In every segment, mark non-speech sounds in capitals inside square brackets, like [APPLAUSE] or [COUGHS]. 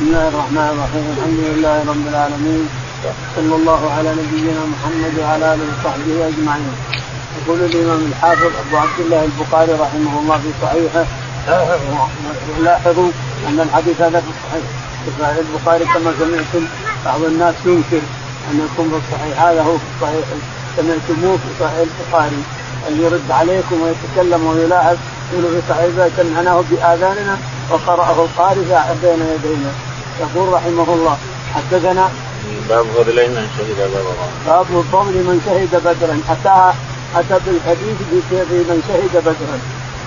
بسم الله الرحمن الرحيم. الحمد لله رب العالمين. صلى الله على نبينا محمد وعلى آله وصحبه أجمعين. يقول الإمام الحافظ أبو عبد الله البخاري رحمه الله في صحيحه لاحظوا أن الحديث هذا في الصحيح. في صحيح البخاري كما سمعتم بعض الناس ينكر ان يكون في الصحيح هذا هو في الصحيح سمعتموه في صحيح البخاري. أن يرد عليكم ويتكلم ويلاحظ يقول في صحيح سمعناه بآذاننا وقرأه القارئ بين يدينا. يقول رحمه الله حدثنا باب فضل من شهد بدرا. باب فضل من شهد بدرا. أتاها أتى بالحديث في من شهد بدرا.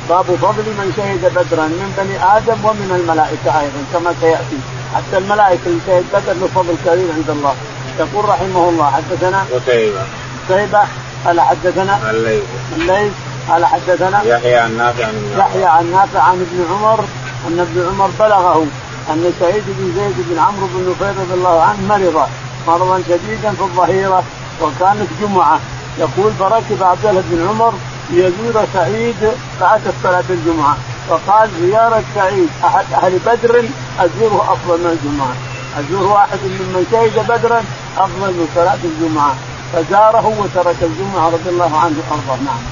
باب فضل من شهد بدرا من بني آدم ومن الملائكة أيضا كما سيأتي. حتى الملائكة اللي شهد بدر له فضل كبير عند الله. يقول رحمه الله حدثنا قتيبة قتيبة قال حدثنا الليث. الليث قال حدثنا يحيى عن نافع عن يحيى عن نافع عن ابن عمر أن ابن عمر بلغه. أن سعيد بن زيد بن عمرو بن نفير رضي الله عنه مرض مرضا شديدا في الظهيرة وكانت جمعة. يقول فركب عبد الله بن عمر ليزور سعيد بعد صلاه الجمعة. فقال زيارة سعيد أحد أهل بدر أزوره أفضل من الجمعة. ازور واحد ممن شهد بدرا أفضل من صلاة الجمعة. فزاره وترك الجمعة رضي الله عنه وارضاه نعم.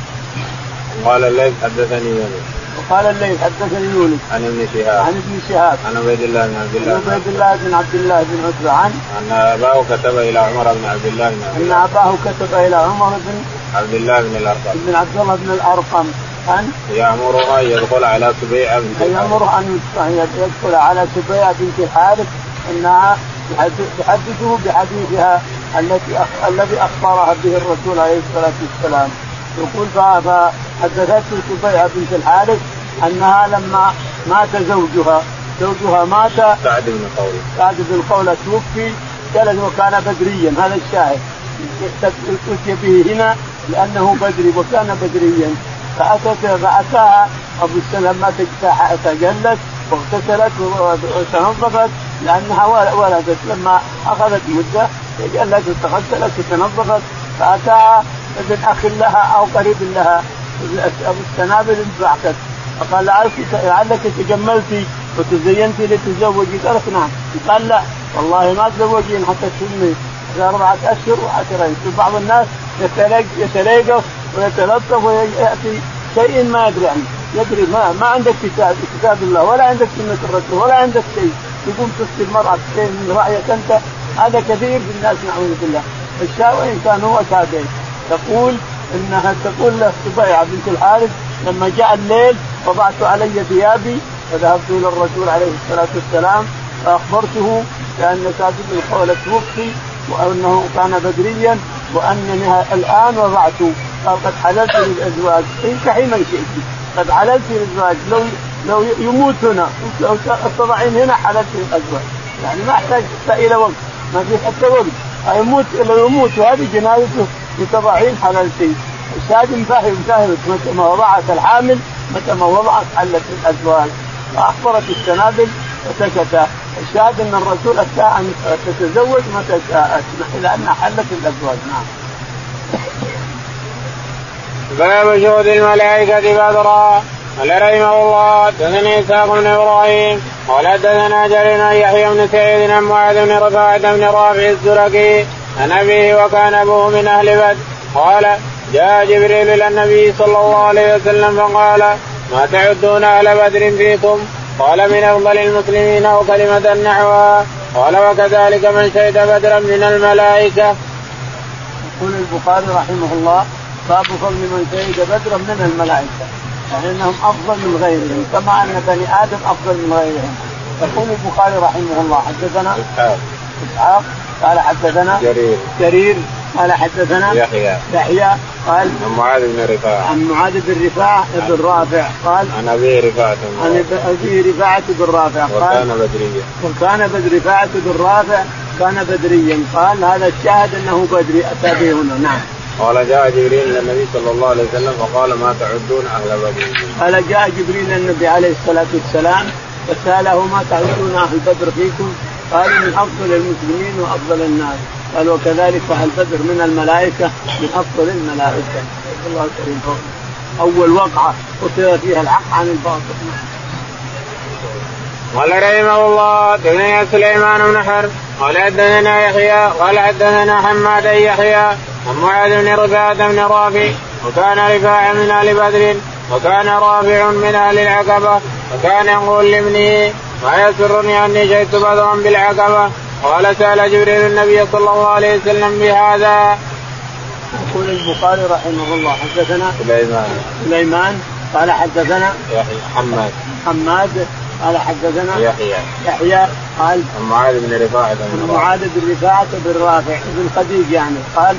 قال الليث حدثني يونس وقال الليل حدثني يونس. عن ابن شهاب. عن ابن شهاب. عن عبيد الله بن عبد الله. عن عبيد الله بن عبد الله بن عتبة عن؟ أن أباه كتب إلى عمر بن عبد الله بن عبد أن الله. أباه كتب إلى عمر بن عبد الله بن الأرقم. بن عبد الله بن الأرقم. ان يامره أن يدخل على سبيعة بنت. يامره أن يدخل على سبيعة بنت الحارث إنها تحدثه بحديثها التي الذي أخبرها به الرسول عليه الصلاة والسلام. يقول فحدثته سبيعه بنت الحارث أنها لما مات زوجها زوجها مات. سعد بن قول. سعد بن قولة توفي جلس وكان بدريا هذا الشاهد. اتي به هنا لأنه بدري وكان بدريا. فاتت فأتاها أبو السلام ما تجلت واغتسلت وتنظفت لأنها ولدت. لما أخذت مدة تجلت وتغسلت وتنظفت فأتاها ابن اخ لها أو قريب لها. السنابل انفعكت فقال لعلك لعلك تجملت وتزينت لتزوجي. قالت نعم. قال لا. والله ما تزوجين حتى تسمي. أربعة أشهر وعشرين بعض الناس يتليقف ويتلطف ويأتي شيء ما يدري عنه. يدري ما ما عندك كتاب كتاب الله ولا عندك سنة الرسول ولا عندك شيء. تقوم تفتي المرأة شيء من رأيك أنت. هذا كثير في الناس نعوذ بالله. الشاء وإن كان هو تابعي تقول إنها تقول له سبيعه بنت الحارث لما جاء الليل وضعت علي ثيابي وذهبت إلى الرسول عليه الصلاة والسلام فأخبرته بأن بن خولة توفي وأنه كان بدريا وأنني الآن وضعت قد حللت للأزواج. انكحي من شئت قد حللت للأزواج. لو لو يموت هنا لو تضعين هنا حللت للأزواج. يعني ما أحتاج إلى وقت ما في حتى وقت. يموت لو يموت وهذه جنازته. بتضعين حللتين الشاهد فاهم فاهم متى ما وضعت الحامل متى ما وضعت حلت الأزواج. فاخبرت السنابل وسكت. الشاهد ان الرسول أتى أن تتزوج متى شاءت. لانها حلت الأزواج. نعم. باب شهود الملائكة بدرا. قال رحمه الله حدثني إسحاق بن إبراهيم قال حدثنا جرير يحيى بن سعيد عن معاذ بن رفاعة بن رافع الزرقي عن ابيه وكان ابوه من أهل بدر قال جاء جبريل إلى النبي صلى الله عليه وسلم فقال ما تعدون أهل بدر فيكم؟ قال من أفضل المسلمين أو كلمة نحوها قال وكذلك من شهد بدرا من الملائكة. يقول البخاري رحمه الله باب فضل من شهد بدرا من الملائكة يعني إنهم أفضل من غيرهم كما أن بني آدم أفضل من غيرهم. يقول البخاري رحمه الله حدثنا إسحاق قال حدثنا جرير. جرير. قال حدثنا يحيى. يحيى. قال عن معاذ بن رفاعة. عن معاذ بن رفاعة بن رافع. قال عن أبي رفاعة. عن. أبي رفاعة بن رافع. وكان قال بدريا. وكان بدر رفاعة بن رافع. كان بدريا. قال هذا الشاهد أنه بدري. اتى به هنا. نعم. قال جاء جبريل إلى النبي صلى الله عليه وسلم فقال ما تعدون أهل بدر. قال جاء جبريل النبي عليه الصلاة والسلام فسأله ما تعدون أهل بدر فيكم؟ قالوا من أفضل المسلمين وأفضل الناس. قال وكذلك فأهل بدر من الملائكة؟ من أفضل الملائكة. الله الكريم. أول وقعة قتل فيها الحق عن الباطل. قال رحمه الله حدثنا سليمان بن حرب قال حدثنا يحيى قال حدثنا حماد يحيى عن معاذ بن رفاعة بن رافع وكان رفاعة من أهل بدر وكان رافع من أهل العقبة وكان يقول لابنه ما يسرني أني شهدت بدرا بالعقبة؟ قال سأل جبريل النبي صلى الله عليه وسلم بهذا. يقول البخاري رحمه الله حدثنا سليمان. سليمان قال حدثنا يحيى حماد حماد قال حدثنا يحيى. يحيى قال عن معاذ بن رفاعة بن معاذ بن رفاعة بن رافع بن خديج يعني قال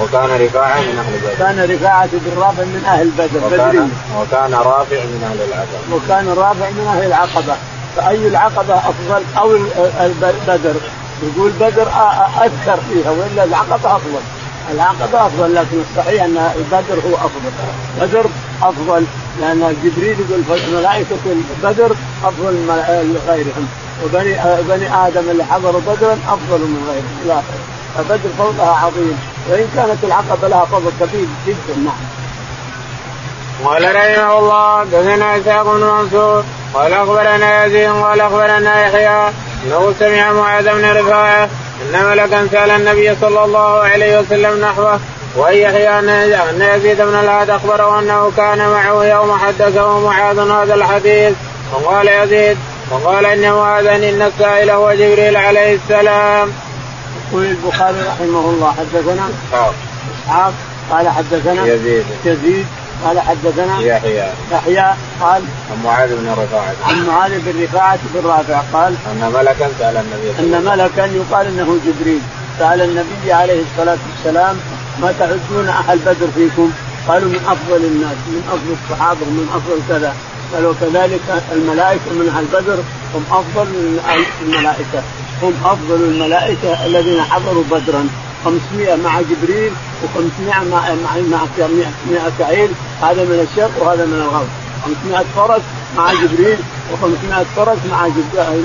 وكان رفاعة من أهل بدر. كان رفاعة بن رافع من أهل بدر وكان, وكان رافع من أهل العقبة. وكان رافع من أهل العقبة. فأي العقبة أفضل؟ أو بدر. يقول بدر أذكر فيها وإلا العقبة أفضل. العقبة أفضل لكن الصحيح أن بدر هو أفضل. بدر أفضل لأن جبريل يقول ملائكة بدر أفضل من غيرهم. وبني بني آدم اللي حضروا بدرا أفضل من غيرهم. إلى آخره فبدر فوقها عظيم وإن كانت العقبة لها فضل كبير جدا نعم قال رحمه الله دثنا إسحاق بن منصور قال أخبرنا يزيد قال أخبرنا يحيى إنه سمع معاذ بن رفاعة إن ملكا سأل النبي صلى الله عليه وسلم نحوه وان يحيى أن يزيد بن الهاد أخبره أنه كان معه يوم حدثه معاذ هذا الحديث وقال يزيد وقال إن معاذا إن السائل هو جبريل عليه السلام. يقول البخاري رحمه الله حدثنا إسحاق قال حدثنا يزيد. يزيد قال حدثنا يحيى. يحيى قال عن معاذ بن رفاعة. عن معاذ بن رفاعة بن رافع قال أن ملكا سأل النبي أن ملكا يقال أنه جبريل. سأل النبي عليه الصلاة والسلام ما تعدون أهل بدر فيكم؟ قالوا من أفضل الناس من أفضل الصحابة ومن أفضل كذا. قال وكذلك الملائكة من أهل بدر هم أفضل من الملائكة. هم أفضل الملائكة الذين حضروا بدرا. 500 مع جبريل و500 مع مع مع 100 كعير هذا من الشرق وهذا من الغرب. 500 فرس مع جبريل و500 فرس مع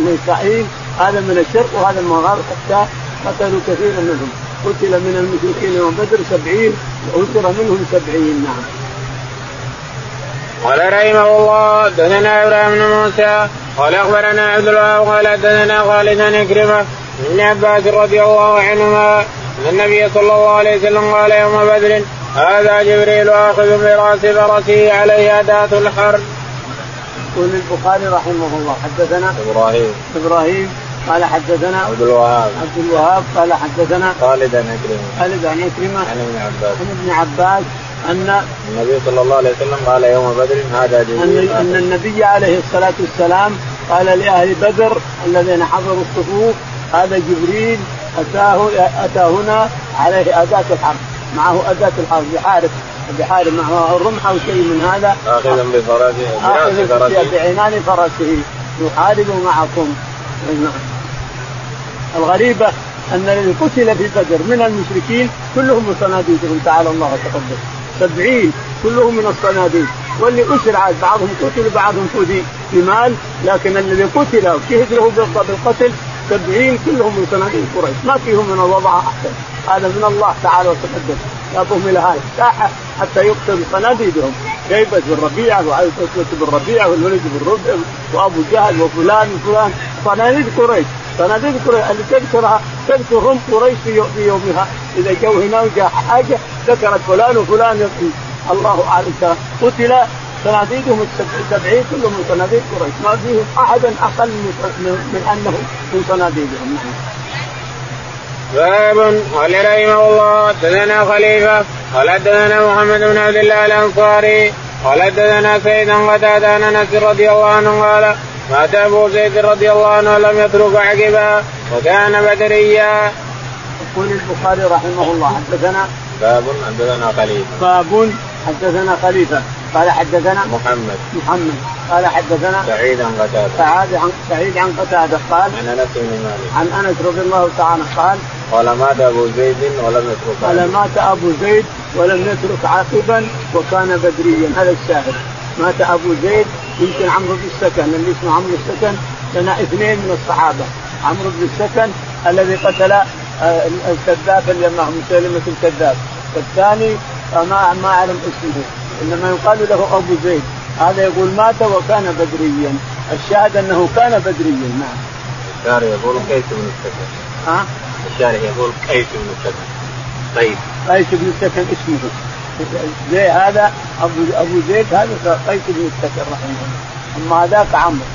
ميكائيل هذا من الشرق وهذا من الغرب. حتى قتلوا كثيرا منهم. قتل من المشركين يوم بدر 70 وأسر منهم 70 نعم. قال رحمه الله دثنا إبراهيم بن موسى قال أخبرنا عبد الله قال دثنا خالد بن ابن عباس رضي الله عنهما أن النبي صلى الله عليه وسلم قال يوم بدر هذا جبريل آخذ برأس فرسه عليه أداة الحرب. يقول البخاري رحمه الله حدثنا إبراهيم. إبراهيم قال حدثنا عبد الوهاب. عبد الوهاب قال حدثنا خالد بن عكرمه خالد بن عكرمه عن ابن عباس. عن ابن عباس أن النبي صلى الله عليه وسلم قال يوم بدر هذا جبريل ان, أن النبي عليه الصلاة والسلام قال لأهل بدر الذين حضروا الصفوف هذا جبريل اتاه أتى هنا عليه أداة الحرب. معه أداة الحرب. يحارب بحارب معه. الرمح أو شيء من هذا. اخذا بفرسه اخذا بعنان فرسه يحارب معكم. الغريبة أن الذي قتل في بدر من المشركين كلهم من صناديدهم تعالى الله وتقدم. سبعين كلهم من الصناديد واللي اسر عاد بعضهم قتل وبعضهم فدي بمال لكن الذي قتل وشهد له بالقتل سبعين كلهم من صناديد قريش. ما فيهم من الوضع أحسن. هذا من الله تعالى وتقدم. يعطوهم إلى هذه الساحة حتى يقتل صناديدهم شيبة بن ربيعة وعتبة بن ربيعة والوليد بن ربع وأبو جهل وفلان وفلان؟ صناديد قريش. صناديد قريش اللي تذكرها تذكرهم قريش في يومها. إذا جو هنا وجاء حاجة ذكرت فلان وفلان يقول الله أعلم. قتل صناديدهم السبعين كلهم من صناديد قريش. ما فيهم أحدا أقل من, أنه من صناديدهم. باب قال رحمه الله حدثنا خليفة قال حدثنا محمد بن عبد الله الأنصاري قال حدثنا سيد قتادة عن أنس رضي الله عنه قال مات ابو زيد رضي الله عنه لم يترك عقبا وكان بدريا. يقول البخاري رحمه الله حدثنا؟ باب حدثنا خليفة. باب حدثنا خليفة. قال حدثنا؟ محمد. محمد. قال حدثنا؟ سعيد عن قتادة. سعيد عن سعيد عن قتادة. قال؟ عن أنس بن مالك. عن أنس رضي الله تعالى قال؟ قال مات ابو زيد ولم يترك قال مات ابو زيد ولم يترك عاقبا وكان بدريا. هذا الشاهد. مات أبو زيد يمكن عمرو بن السكن اللي اسمه عمرو السكن سنة اثنين من الصحابة عمرو بن السكن الذي قتل آه، الكذاب اليمام مسلمة الكذاب الثاني ما ما أعلم اسمه إنما يقال له أبو زيد هذا يقول مات وكان بدريا الشاهد أنه كان بدريا نعم. الشارع يقول قيس بن السكن. ها؟ الشارع يقول قيس بن السكن. طيب. قيس بن السكن اسمه. زي هذا ابو أبو زيد هذا قيس بن السكن رحمه الله. أما هذاك عمرو.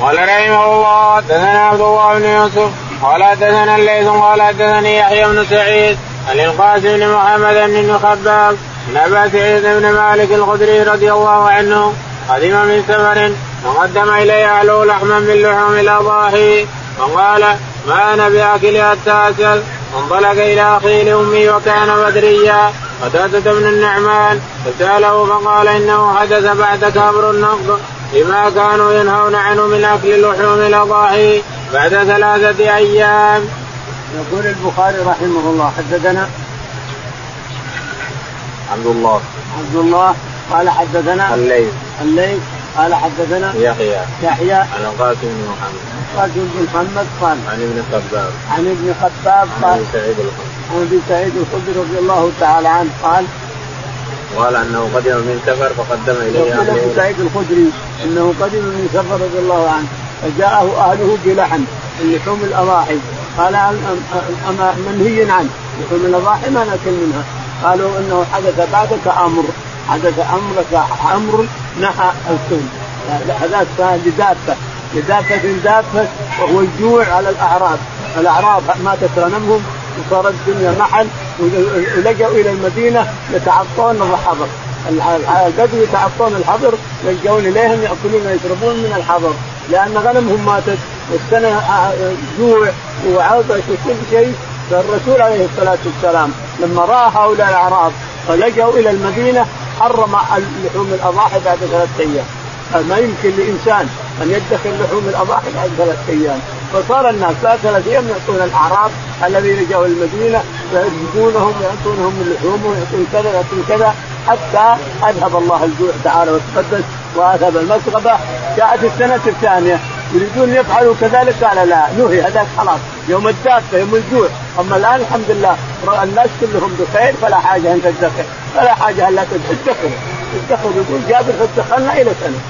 قال رحمه الله حدثنا عبد الله بن يوسف قال حدثنا الليث قال حدثني يحيى بن سعيد عن القاسم بن محمد بن خباب عن ابا سعيد بن مالك الخدري رضي الله عنه قدم من سفر وقدم الي اهله لحما من لحوم الأضاحي فقال ما أنا بآكل حتى أسأل انطلق إلى أخي لامي وكان بدريا قتادة بن النعمان فسأله فقال إنه حدث بعدك أمر النقض لما كانوا ينهون عنه من أكل لحوم الأضاحي بعد ثلاثة أيام. يقول البخاري رحمه الله حدثنا عبد الله. عبد الله قال حدثنا الليل الليل قال حدثنا يحيى. يحيى. عن القاسم بن محمد. القاسم بن محمد قال عن ابن خباب. عن ابن خباب قال عن سعيد الخدري عن ابي سعيد الخدري رضي الله تعالى عنه قال قال أنه قدم من سفر فقدم إليه أهله. ابي سعيد الخدري أنه قدم من سفر رضي الله عنه فجاءه أهله بلحم من لحوم الأضاحي. قال اما منهي عنه لحوم الأضاحي ما نأكل منها. قالوا إنه حدث بعدك أمر حدث أمرك أمر نحى الكون. هذاك لدابة لدابة دابة وهو الجوع على الاعراب الاعراب ماتت غنمهم وصارت الدنيا محل ولجأوا إلى المدينة يتعطون الحظر. البدو يتعطون الحظر يلجؤون إليهم يأكلون ويشربون من الحظر. لأن غنمهم ماتت والسنة جوع وعطش وكل شيء. فالرسول عليه الصلاة والسلام لما رأى هؤلاء الأعراب فلجأوا إلى المدينة حرم لحوم الأضاحي بعد ثلاثة أيام. ما يمكن لإنسان أن يدخر لحوم الأضاحي بعد ثلاثة أيام. فصار الناس بعد ثلاثة أيام يعطون الأعراب الذين جاءوا المدينة فيجدونهم ويعطونهم من لحومهم ويعطون كذا ويعطون كذا حتى أذهب الله الجوع تعالى وتقدس وأذهب المسغبة. جاءت السنة الثانية. يريدون يفعلوا كذلك؟ قال لا نهي هذاك خلاص يوم الدافه يوم الجوع. أما الآن الحمد لله الناس كلهم بخير فلا حاجة أن تدخر فلا حاجة الا تدخر تدخر. يقول جابر فادخلنا إلى سنة.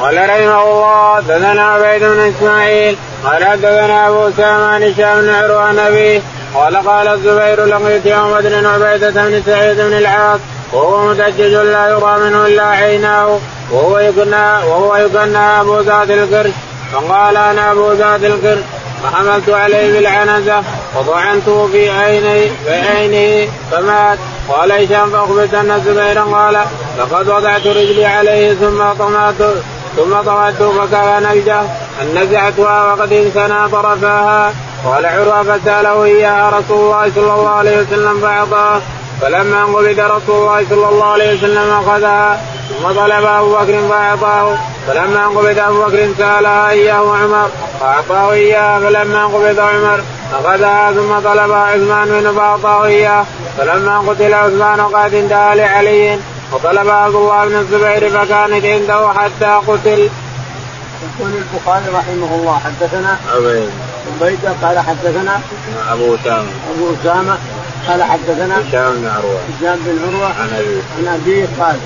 قال رحمه الله دثنا عبيد بن إسماعيل قال حدثنا أبو سامان هشام بن عروة نبي قال قال الزبير لقيت يوم بدر عبيدة بن سعيد بن العاص وهو مدجج لا يرى منه إلا عيناه وهو يقنى وهو يقنى أبو ذات القرش فقال أنا أبو ذات القرش. فحملت عليه بالعنزة وطعنته في عيني في عينه فمات. قال هشام فاخبرت ان الزبير قال لقد وضعت رجلي عليه ثم طمعت ثم طمعت فكان نجده أن نزعتها وقد انثنى طرفاها. قال عروة فسأله اياها رسول الله صلى الله عليه وسلم فأعطاه. فلما قبض رسول الله صلى الله عليه وسلم اخذها ثم طلب أبو بكر فأعطاه. فلما قبض أبو بكر سالها إياه عمر فأعطاه اياها فلما قبض عمر اخذها ثم طلب عثمان منه فأعطاه إياه. فلما قتل عثمان قد انتهى لعلي. وطلب عبد الله بن الزبير فكانت عنده حتى قتل. يقول البخاري رحمه الله حدثنا عبيد عبيدة قال حدثنا أبو أسامة. أبو أسامة. قال حدثنا هشام بن عروة. هشام بن عروة عن ابيه عن ابيه قال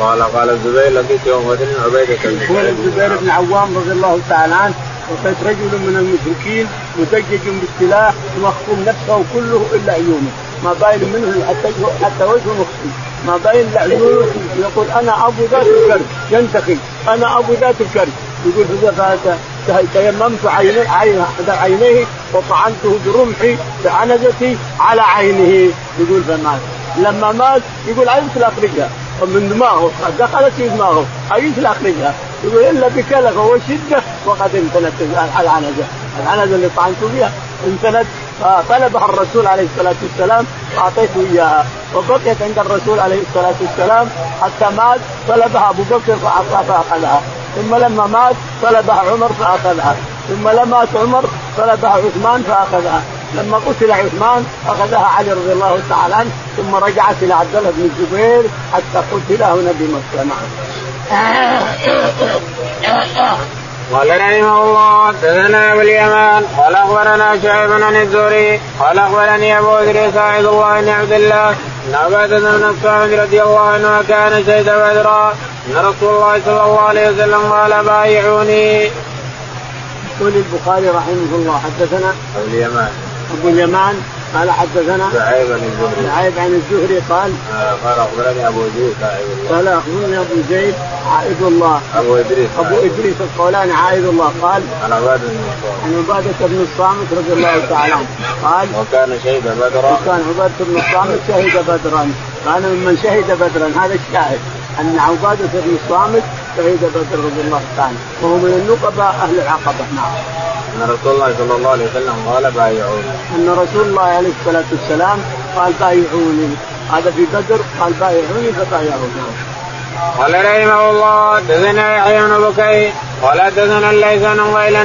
قال قال الزبير لقيت يوم بدر عبيدة بن يقول الزبير بن عوام رضي الله تعالى عنه وكانت رجل من المشركين مدجج بالسلاح مخصوم نفسه كله إلا عيونه. ما باين منه حتى حتى وجهه مخصوم ما باين الا عيونه يقول أنا أبو ذات الكرب. ينتقي أنا أبو ذات الكرب. يقول تيممت عيني عينيه وطعنته برمحي بعنزتي على عينه. يقول فمات لما مات يقول عينت لاخرجها من دماغه. دخلت في دماغه. عينت لاخرجها يقول إلا بكلفه وشده وقد امتنت العنزة. العنزة اللي طعنت بها امتنت فطلبها الرسول عليه الصلاة والسلام. فاعطيته إياها. وبقيت عند الرسول عليه الصلاة والسلام. حتى مات طلبها أبو بكر فأخذها. ثم لما مات طلبها عمر فأخذها ثم لما مات عمر طلبها عثمان فأخذها لما قتل عثمان أخذها علي رضي الله تعالى عنه ثم رجعت إلى عبد الله بن الزبير حتى قتل هنا بمكة نعم. [COUGHS] قال رحمه الله حدثنا أبو اليمان قال أخبرنا شعيب بن الزهري قال أخبرني أبو ادريس عبد الله بن عبد الله إن عبادة بن الصامت رضي الله عنه كان شهد بدرا إن رسول الله صلى الله عليه وسلم قال بايعوني. يقول البخاري رحمه الله حدثنا أبو اليمان أبو اليمان قال حدثنا شعيب عن الزهري. شعيب عن الزهري قال آه، قال أخبرني أبو زيد عائد الله. قال أخبرني أبو زيد عائد الله. أبو إدريس. أبو إدريس القولاني عائد الله. قال عن عبادة بن الصامت. عن عبادة بن الصامت رضي الله [COUGHS] تعالى عنه. قال وكان شهد بدرا. وكان عبادة بن الصامت شهد بدرا. كان ممن شهد بدرا هذا الشاهد. أن عبادة بن الصامت شهد بدر رضي الله تعالى وهو من النقباء أهل العقبة. نعم. أن رسول الله صلى الله عليه وسلم قال بايعوني. أن رسول الله عليه الصلاة والسلام قال بايعوني هذا في بدر قال بايعوني فبايعوني. قال رحمه الله دثنا يحيى بن بكير قال دثنا الليث بن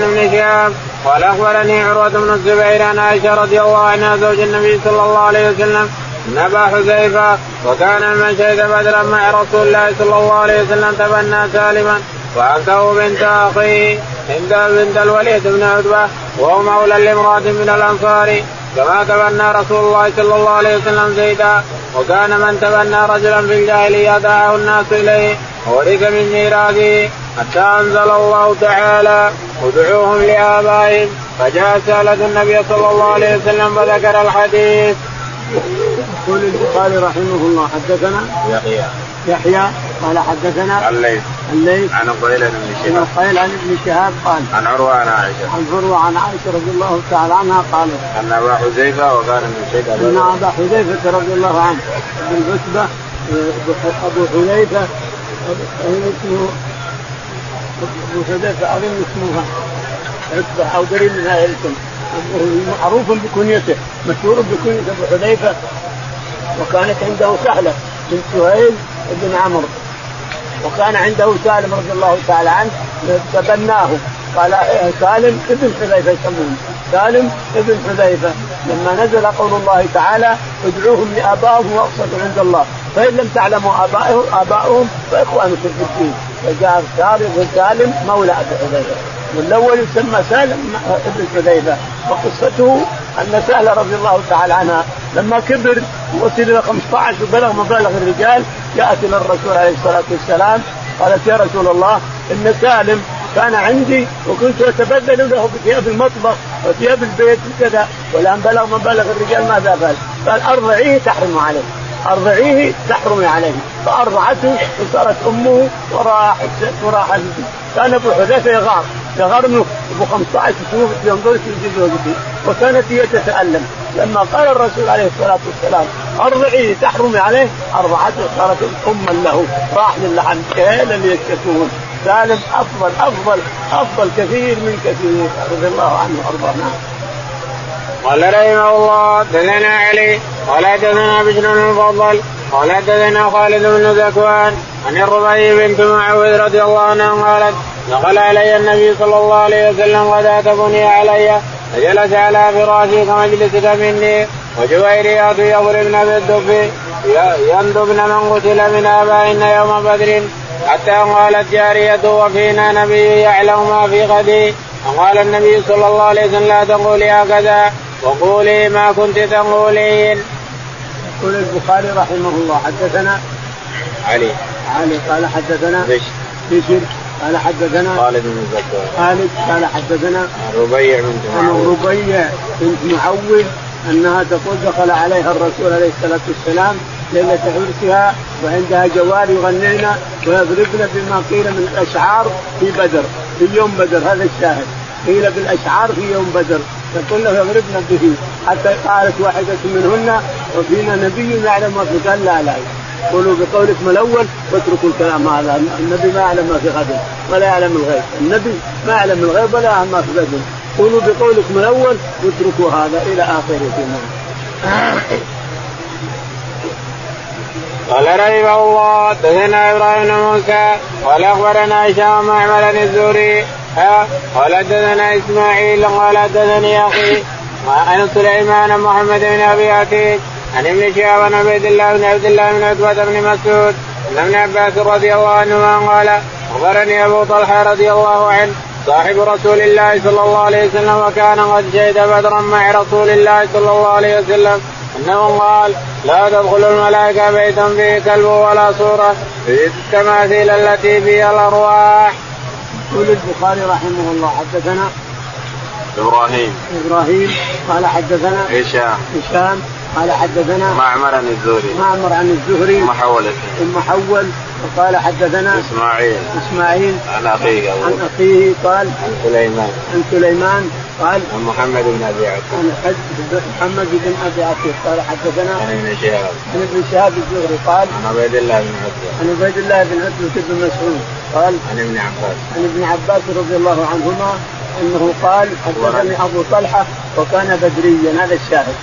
بن شهاب قال أخبرني عروة بن الزبير عن عائشة رضي الله عنها زوج النبي صلى الله عليه وسلم أن أبا حذيفة وكان من شهد بدرا مع رسول الله صلى الله عليه وسلم تبنى سالما وعبده بنت أخيه عند بنت الوليد بن عتبة وهو مولى لامرأة من الأنصار. كما تبنى رسول الله صلى الله عليه وسلم زيدا وكان من تبنى رجلا في الجاهلية دعاه الناس إليه وورث من ميراثه حتى أنزل الله تعالى ادعوهم لآبائهم فجاء سألة النبي صلى الله عليه وسلم فذكر الحديث. يقول البخاري رحمه الله حدثنا يحيى. يحيى قال حدثنا الليث. الليث. عن قيل بن بن شهاب. قيل عن ابن شهاب قال عن عروة عن عائشة. عن فروه عن عائشة رضي الله تعالى عنها قالت أن أبا حذيفة وكان من شهد إن أبا حذيفة رضي الله عنه بن عتبه أبو حذيفة اسمه أبو حذيفة أظن اسمه عتبة أو قريب من الاسم. معروف بكنيته مشهور بكنية أبو حذيفة وكانت عنده سهلة بنت سهيل بن عمرو. وكان عنده سالم رضي الله تعالى عنه تبناه قال إيه سالم ابن حذيفة يسمونه. سالم ابن حذيفة. لما نزل قول الله تعالى ادعوهم لابائهم وأقسطوا عند الله. فإن لم تعلموا ابائهم ابائهم فإخوانكم في الدين. فجاء سالم سالم مولى أبي حذيفة. والأول يسمى سالم ابن حذيفة وقصته أن سهله رضي الله تعالى عنها لما كبر وصل إلى 15 وبلغ مبالغ الرجال جاءت إلى الرسول عليه الصلاة والسلام قالت يا رسول الله إن سالم كان عندي وكنت اتبدل له بثياب المطبخ وثياب البيت وكذا والآن بلغ مبالغ الرجال ماذا فعل؟ قال ارضعيه تحرم عليه أرضعيه تحرم عليه. فأرضعته وصارت أمه وراح وراح كان أبو حذيفة يغار. يغار منه أبو 15 سنه ينظر في زوجته وكانت هي تتألم. لما قال الرسول عليه الصلاة والسلام ارضعيه تحرمي عليه. أرضعته صارت أما له. راح للعن. اللي يشتكون سالم افضل افضل أفضل كثير من كثير. رضي الله عنه وأرضاه. نعم. قال رحمه الله دثنا علي قال دثنا بشر بن المفضل قال دثنا خالد بن ذكوان عن الربيع بنت معوذ رضي الله عنها قالت دخل علي النبي صلى الله عليه وسلم غداة بني علي فجلس على فراشي كمجلسك مني وجويريات يضربن بالدب يندبن من قتل من آبائهن يوم بدر حتى قالت جارية وفينا نبي يعلم ما في غدي وقال النبي صلى الله عليه وسلم لا تقولي هكذا وقولي ما كنت تقولين. يقول البخاري رحمه الله حدثنا علي. علي قال حدثنا بشر بشر قال حدثنا خالد بن زكوان خالد قال حدثنا ربيع بنت عن معوذ ربيع بنت معوذ أنها تقول دخل عليها الرسول عليه الصلاة والسلام ليلة عرسها وعندها جوار يغنين ويضربن بما قيل من الأشعار في بدر في يوم بدر هذا الشاهد. قيل بالأشعار في يوم بدر. يقول له يضربن به حتى قالت واحدة منهن وفينا نبي يعلم ما في قال لا لا قولوا بقولكم الأول واتركوا الكلام هذا. النبي ما يعلم ما في غد ولا يعلم الغيب. النبي ما يعلم الغيب ولا يعلم ما في غد. قولوا بقولكم الأول واتركوا هذا إلى آخره. قال رحمه الله دثنا إبراهيم بن موسى قال أخبرنا هشام معمر الزوري قال دثنا إسماعيل قال دثني أخي عن سليمان محمد بن أبي عتيق عن ابن شهاب عن عبيد الله بن عبد الله بن عتبة بن مسعود عن ابن عباس رضي الله عنهما قال أخبرني أبو طلحة رضي الله عنه صاحب رسول الله صلى الله عليه وسلم وكان قد شهد بدرا مع رسول الله صلى الله عليه وسلم. أنه قال لا تدخل الملائكة بيتا فيه كلب ولا صوره في التماثيل التي فيها الأرواح. يقول البخاري رحمه الله حدثنا إبراهيم. إبراهيم قال حدثنا هشام. هشام قال حدثنا معمر عن الزهري. معمر عن الزهري. محولة المحول وقال حدثنا إسماعيل. إسماعيل. عن أخيه عن أخيه قال عن سليمان. عن سليمان. قال عن محمد بن أبي عتيق. عن محمد بن أبي عتيق. قال حدثنا عن ابن شهاب. عن ابن شهاب الزهري قال عن عبيد الله بن عتبه عن عبيد الله بن عتبة بن مسعود قال عن ابن عباس. عن ابن عباس رضي الله عنهما أنه قال حدثني أبو طلحة وكان بدريا. هذا الشاهد.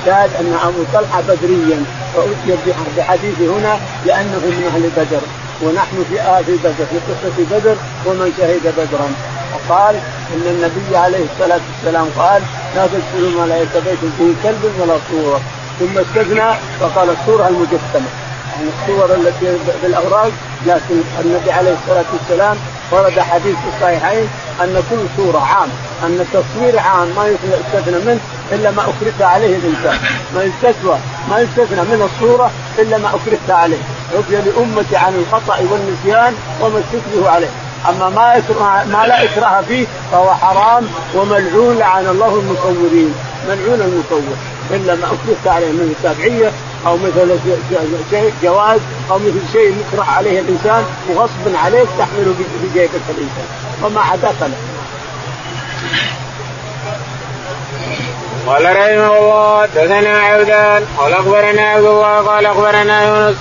الشاهد أن أبو طلحة بدريا فاتي بحديث هنا لأنه من أهل بدر. ونحن في آه بدر في قصة بدر ومن شهد بدرا. وقال إن النبي عليه الصلاة والسلام قال لا تدخلوا الملائكه بيت فيه كلب ولا صورة. ثم استثنى فقال الصورة المجسمة. يعني الصور التي بالأوراق لكن النبي عليه الصلاة والسلام ورد حديث في الصحيحين أن كل صورة عام أن التصوير عام ما يستثنى منه إلا ما اكرهت عليه الانسان ما يستثنى ما يستثنى من الصورة إلا ما اكرهت عليه. عفي لأمتي عن الخطأ والنسيان وما استكره عليه. أما ما ما لا إكراه فيه فهو حرام وملعون لعن الله المصورين. ملعون المصور. إلا ما اكرهت عليه من التابعية أو مثل شيء جواز أو مثل شيء مكره عليه الإنسان وغصب عليك تحمله في جيبك الإنسان. وما عداك له. قال رحمه الله حدثنا عبدان قال أخبرنا عبد الله قال أخبرنا يونس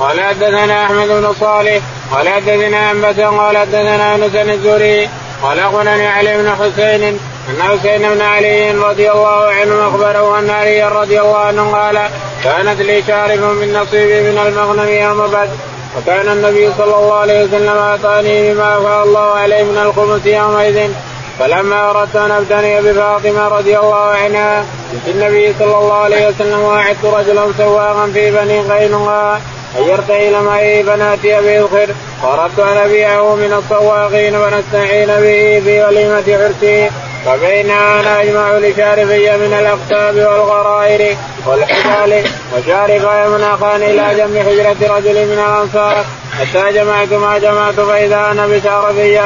قال حدثنا أحمد بن صالح قال حدثنا انبتا قال حدثنا بن الزهري قال أخبرني علي بن حسين أن حسين بن علي رضي الله عنه أخبره أن علي رضي الله عنه قال كانت لي شارف من نصيبي من المغنم يوم بدر وكان النبي صلى الله عليه وسلم أعطاني بما أفاء الله عليه من الخمس يومئذ فلما أردت أن ابتني بفاطمة رضي الله عنها النبي صلى الله عليه وسلم واعدت رجلا سواقا في بني قينقاع غيرت إلى معي فناتي به الخير. واردت أن أبيعه من السواقين ونستعين به في وليمة عرسي. فبينما أنا أجمع لشارفي من الأقطاب والغرائر والحبال وشارفا يمناخان إلى جنب حجرة رجل من الأنصار. حتى جمعت ما جمعت فإذا أنا بشارفي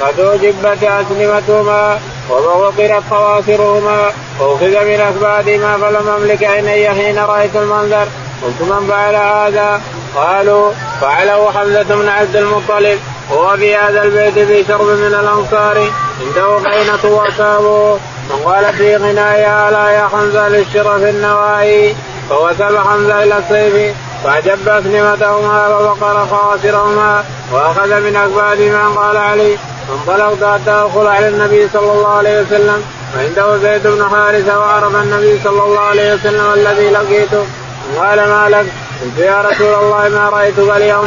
قد أجبت أسلمتهما ووقرت قواصرهما وأخذ من أكبادهما فلم أملك عيني حين رأيت المنظر. قلت من فعل هذا؟ قالوا فعله حمزة بن عبد المطلب. هو في هذا البيت في شرب من الأنصار. عنده قينة وأصابه. وقال في غنايا لا يا حمزة للشرف النواهي. فوثب حمزة إلى السيف فأجب أسلمتهما ووقر خواصرهما وأخذ من أكبادهما قال علي فانطلقت حتى ادخل على النبي صلى الله عليه وسلم وعنده زيد بن حارثه وعرف النبي صلى الله عليه وسلم الذي لقيته. قال ما لك؟ قلت يا رسول الله ما رأيتك اليوم؟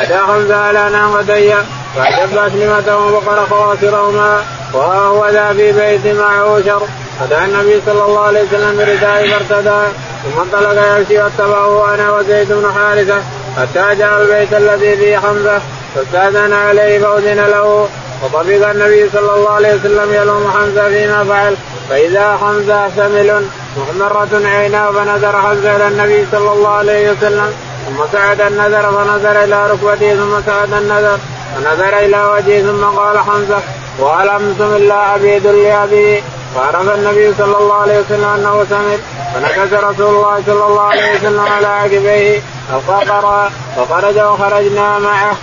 اتى خمسه على ناقتي فاعجب اسلمته وقر خواصرهما وها هو ذا في بيت معه شر اتى النبي صلى الله عليه وسلم برداء فارتدى. ثم انطلق يمشي واتبعه أنا وزيد بن حارثة حتى جاء البيت الذي فيه حمزة فاستأذن عليه فأذن له. وطبق النبي صلى الله عليه وسلم يلوم حمزة فيما فعل. فإذا حمزة سمل محمرة عيناه فنظر حمزة إلى النبي صلى الله عليه وسلم. ثم سعد النذر فنظر إلى ركبته ثم سعد النذر فنظر إلى وجهه ثم قال حمزة أنتم إلا عبيد لابيه فعرف النبي صلى الله عليه وسلم أنه سمع فنكس رسول الله صلى الله عليه وسلم على عقبيه القطر فخرج وخرجنا معه.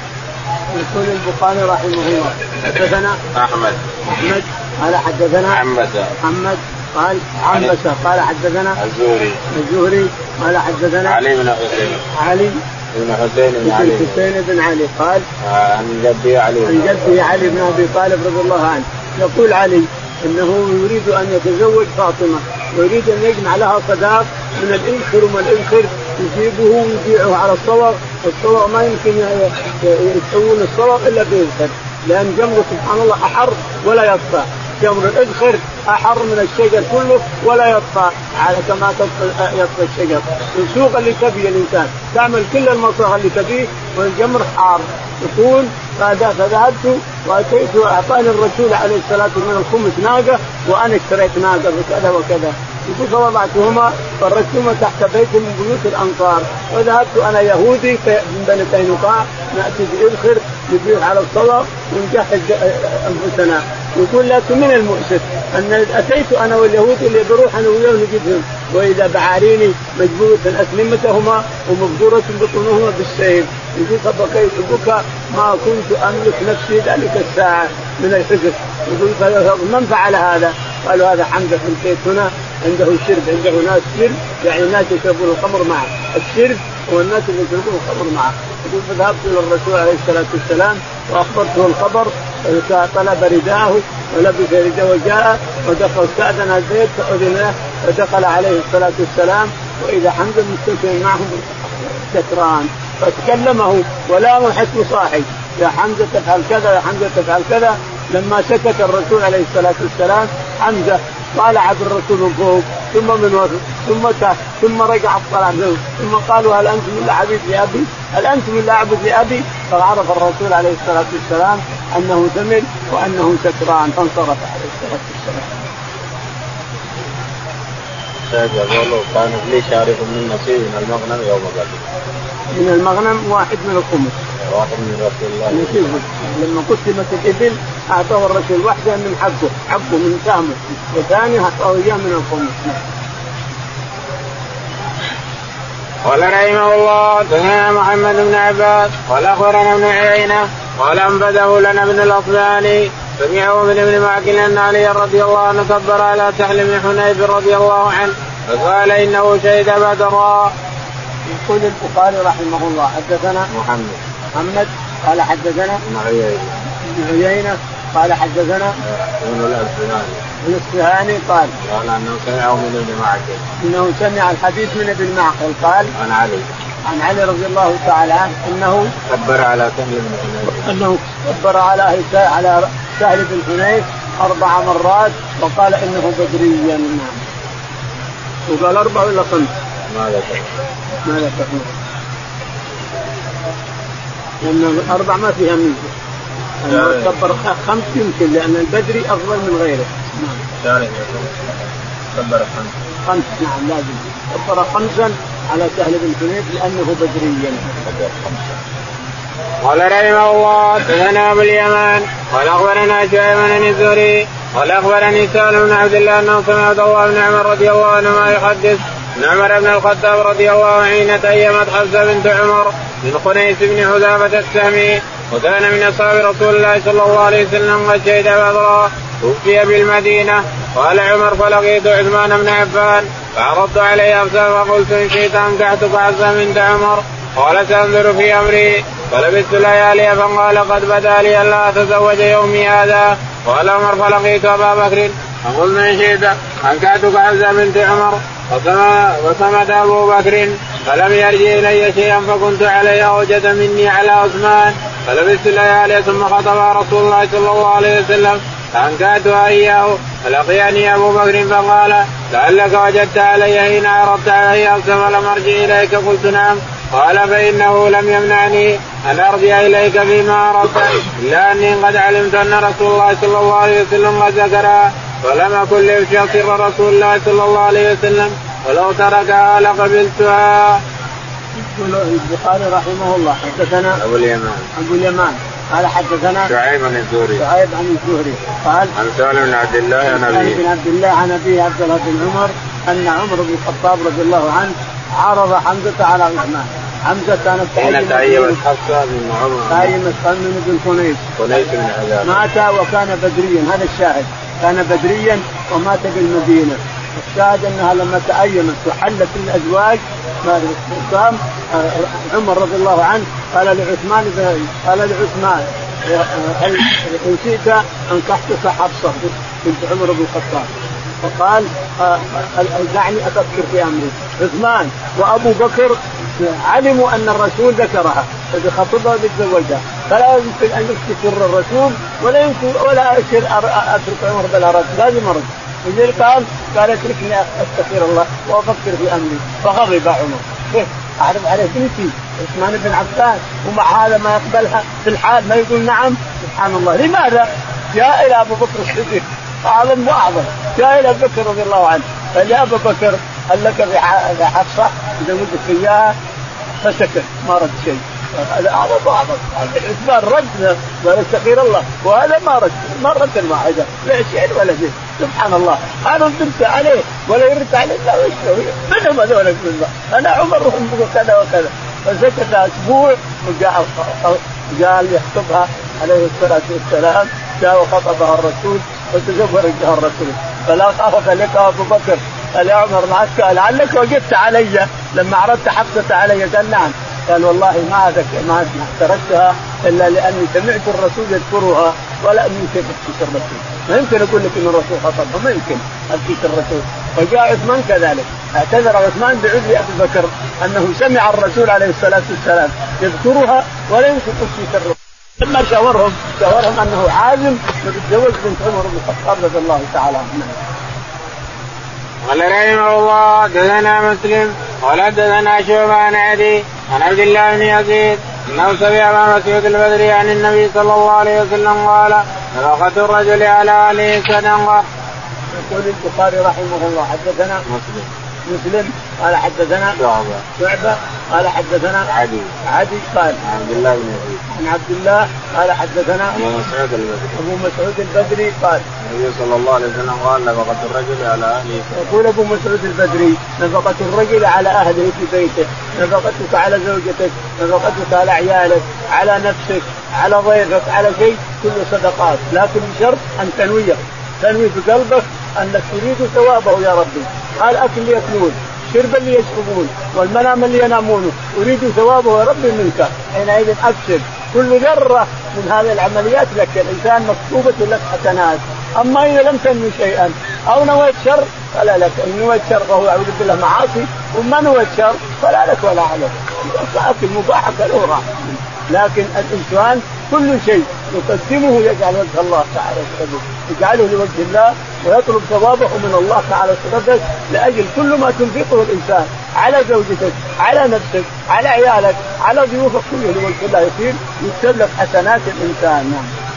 يقول البخاري رحمه الله حدثنا أحمد. أحمد قال حدثنا حمزه محمد قال عنبسه قال حدثنا الزهري. الزهري قال حدثنا علي بن حسين. علي بن حسين بن بن علي. حسين بن علي قال آه، عن جدي علي عن جده علي بن أبي طالب رضي الله عنه. يقول علي إنه يريد أن يتزوج فاطمة ويريد أن يجمع لها صداق من الانخر وما الانخر يجيبه ويبيعه على الصور الصور ما يمكن يسوون الصور إلا بانخر لأن جمره سبحان الله أحر ولا يطفى. جمر الادخر أحر من الشجر كله ولا يطفى على كما يطفى الشجر. السوق اللي تبيه الإنسان تعمل كل المصلحة اللي تبيه والجمر حار. يقول فذهبت وأتيت اعطاني الرسول عليه الصلاة والسلام من الخمس ناقة وأنا اشتريت ناقة بكذا وكذا. يقول فوضعتهما فرشتهما تحت بيت من بيوت الأنصار. وذهبت أنا يهودي من بني قينقاع نأتي بإذخر نبيع على الصلاة ونجهز انفسنا يقول لكن من المؤسف أن أتيت أنا واليهود اللي بروح أنا وياه نجيبهم وإذا بعاريني مجبورة اسلمتهما ومبذوره بطونهما بالسيف. يقول فبكيت بكى ما كنت أملك نفسي ذلك الساعة من الحزن يقول من فعل هذا؟ قالوا هذا حمزة في البيت هنا. عنده شرب عنده ناس شرب. يعني ناس يشربون الخمر معه. الشرب هو الناس اللي يشربون الخمر معه. يقول فذهبت إلى الرسول عليه الصلاة والسلام وأخبرته الخبر طلب رداءه ولبس رداءه وجاء ودخل استاذن البيت فأذن له فدخل عليه الصلاة والسلام وإذا حمزه مستلقي معهم سكران فتكلمه ولا حتى صاحي. يا حمزة تفعل كذا يا حمزة تفعل كذا. لما سكت الرسول عليه الصلاة والسلام حمزة طالع بالرسول من فوق ثم من وسط ثم تحت ثم رجع الطلع منه ثم قالوا هل أنتم إلا عبيد لأبي؟ هل أنتم إلا عبد لأبي؟ فعرف الرسول عليه الصلاة والسلام أنه زمن وأنه سكران فانصرف عليه الصلاة والسلام. يقول كان لي شارف من نصيب من المغنم يوم بدر. من المغنم واحد من الخمس. واحد من رسول الله. لما قسمت الإبل أعطاه الرسول واحدة من حقه حقه من سهمه وثاني أعطاه إياه من الخمس. قال رحمه الله دنا محمد بن عباس. قال أخبرنا ابن عيينة. قال أنبذه لنا ابن الاصبهاني سمعه من ابن معقل أن علي رضي الله عنه كبر على سهل حنيف رضي الله عنه. فقال إنه شهد بدرا. يقول البخاري رحمه الله حدثنا محمد. محمد قال حدثنا ابن عيينة. ابن عيينة. قال حدثنا ابن الاصبهاني الاصفهاني قال قال أنه سمعه من ابن معقل إنه سمع الحديث من ابن معقل قال عن علي. عن علي رضي الله تعالى عنه إنه كبر على سهل بن حنيف إنه كبر على على سهل بن حنيف أربع مرات وقال إنه بدريا نعم وقال أربع ولا خمس؟ ما ذكر. ما ذكر. لأن أربع ما فيها ميزة. كبر خمس يمكن لأن البدري أفضل من غيره. نعم كبر خمس. خمس نعم لازم. كبر خمسا على سهل بن حنيف لأنه بدريا كبر خمسه قال رحمه الله حدثنا أبو اليمان قال أخبرنا شعيب بن الزهري قال أخبرني سالم بن عبد الله أنه سمع عبد الله بن عمر رضي الله عنهما يحدث. ان عمر بن الخطاب رضي الله عنه حين تيمت حفصه بنت عمر من خنيس بن حذافة السهمي وكان من أصحاب رسول الله صلى الله عليه وسلم قد شهد بدرا توفي بالمدينة. قال عمر فلقيت عثمان بن عفان فعرضت عليه حفصه فقلت إن شئت انكحتك حفصه بنت عمر قال سأنظر في أمري فلبثت ليالي فقال قد بدا لي الا أتزوج يومي هذا قال عمر فلقيت أبا بكر فقلت إن شئت انكحتك حفصه بنت عمر وصمد أبو بكر فلم يرجع إلي شيئا فكنت عليه اوجد مني على عثمان. فلبثت ليالي ثم خطب رسول الله صلى الله عليه وسلم فانكحتها اياه فلقيني أبو بكر فقال لعلك وجدت علي حين عرضت علي حفصه فلم أرجع إليك. قلت نعم. قال فإنه لم يمنعني أن أرجع إليك فيما أردت إلا أني قد علمت أن رسول الله صلى الله عليه وسلم قد ذكرها اكن لافشى سر رسول الله صلى الله عليه وسلم؟ ولو تركها لقبلتها. يقول البخاري رحمه الله حدثنا أبو اليمان. أبو اليمان. قال حدثنا شعيب بن الزهري. شعيب عن الزهري. قال عن سالم بن عبد الله عن أبيه. بن عبد الله عن أبيه عبد الله بن عمر أن عمر بن الخطاب رضي الله عنه عرض حمزة على عثمان. حمزة كانت حين تأيمت حفصة بن عمر. تأيمت من بن خنيس خنيس بن عذاب مات وكان بدريا هذا الشاهد. كان بدريا ومات بالمدينة. الشاهد أنها لما تأيمت وحلت الأزواج قام عمر رضي الله عنه قال لعثمان قال لعثمان إن شئت أنكحتك حفصة بنت عمر بن الخطاب. فقال دعني أفكر في أمري. عثمان وأبو بكر علموا أن الرسول ذكرها فبخطبها وبتزوجها فلا يمكن أن يكفي سر الرسول ولا يمكن ولا أترك عمر بلا رد لازم أرد. لذلك قال قال اتركني أستغفر الله وأفكر في أمري. فغضب عمر. كيف أعرف بنتي عثمان بن عفان. ومع هذا ما يقبلها في الحال ما يقول نعم. سبحان الله. لماذا؟ جاء إلى أبو بكر الصديق أعظم وأعظم. جاء إلى أبو بكر رضي الله عنه. فجاء أبو بكر قال لك حفصه إذا ودك إياها فسكت ما رد شيء. هذا أعظم اعظم عثمان رد ونستخير الله. وهذا ما رد ما رد واحدة لا شيء ولا شيء. سبحان الله. أنا ردت عليه ولا يرد عليه لا وش منهم هذول أنا عمر كذا وكذا. فسكت أسبوع وجاء قال يخطبها عليه الصلاة والسلام. جاء وخطبها الرسول وتزوجها الرسول. فلاقاه لك أبو بكر. قال يا عمر معك. لعلك وجدت علي. لما عرضت حفصه علي. قال نعم. قال والله ما ما تركتها إلا لأني سمعت الرسول يذكرها ولا يمكن افتيت الرسول. ما يمكن أقول لك إن الرسول خطبها ما يمكن افتيت الرسول. فجاء عثمان كذلك. اعتذر عثمان بعذر أبي بكر أنه سمع الرسول عليه الصلاة والسلام يذكرها ولا يمكن افتيت الرسول. لما شاورهم شاورهم أنه عازم يتزوج بنت عمر بن الخطاب رضي الله تعالى عنه قال رحمه الله دثنا مسلم قال دثنا شعبة عن عدي عن عبد الله بن يزيد أنه سمع ابا مسعود البدري عن النبي صلى الله عليه وسلم قال نفقة الرجل على اهله صدقة. يقول البخاري رحمه الله حدثنا مسلم مسلم قال حدثنا شعبة. شعبة قال حدثنا عدي. عدي قال عن عبد الله بن يزيد عن عبد الله قال حدثنا أبو مسعود البدري. أبو مسعود البدري قال النبي صلى الله عليه وسلم قال نفقة الرجل على أهله يقول أبو مسعود البدري نفقة الرجل على أهله في بيته، نفقتك على زوجتك، نفقتك على عيالك، على نفسك، على ضيفك، على شيء كله صدقات، لكن بشرط أن تنويه، تنوي في قلبك انك تريد ثوابه يا ربي، الاكل ليأكلون، شربا ليشربون، والمنام لينامون، أريد ثوابه يا ربي منك، حينئذ أبشر، كل ذرة من هذه العمليات لك. الإنسان مكتوبة لك حسنات، أما إذا لم تنوي شيئا أو نويت شر فلا لك، إن نويت شر فهو أعوذ بالله معاصي، وما نويت شر فلا لك ولا عليك، اكل مباح راح. لكن الإنسان كل شيء يقدمه يجعل وجه الله تعالى يجعله لوجه الله ويطلب ثوابه من الله تعالى وتقدس لأجل كل ما تنفقه الإنسان على زوجتك، على نفسك، على عيالك، على ضيوفك كله لوجه الله يصير يكتب لك حسنات الإنسان نعم.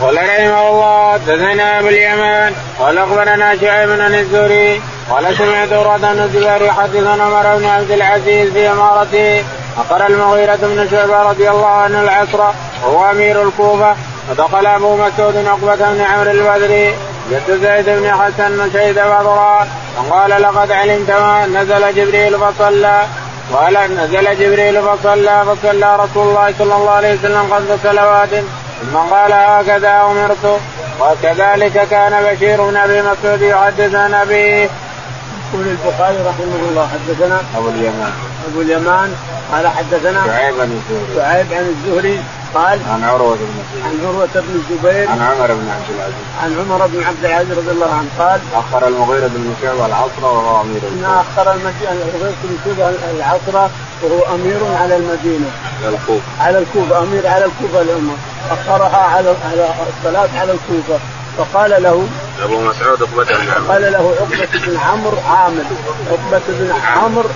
قال رحمه الله دثنا أبو اليمان قال أخبرنا شعيب بن الزهري قال سمعت عروه بن الزبير يحدثنا عمر بن عبد العزيز في إمارته أقر المغيرة بن شعبة رضي الله عنه العصر وهو أمير الكوفة ودخل أبو مسعود عقبة بن عمرو البدري جد زيد بن حسن شهد بدرا فقال لقد علمت ما نزل جبريل فصلى. قال نزل جبريل فصلى فصلى رسول الله صلى الله عليه وسلم خمس صلوات ثم قال هكذا أمرت. وكذلك كان بشير بن أبي مسعود يحدث عن أبيه. يقول البخاري رحمه الله حدثنا أبو اليمان. أبو اليمان قال حدثنا شعيب بن الزهري. شعيب عن الزهري قال عن عروة بن الزبير عن عروة بن الزبير. عن عمر بن عبد العزيز. عن عمر بن عبد العزيز رضي الله عنه قال أخر المغيرة بن شعبة العصر وهو أمير إن أخر المغيرة بن شعبة العصر وهو أمير على المدينة. على الكوفة. على الكوفة أمير على الكوفة الأمة. اخرها على على الصلاة على الكوفة. فقال له أبو مسعود عقبة بن عمرو. قال له عقبة بن عمرو عامر عقبة بن عمرو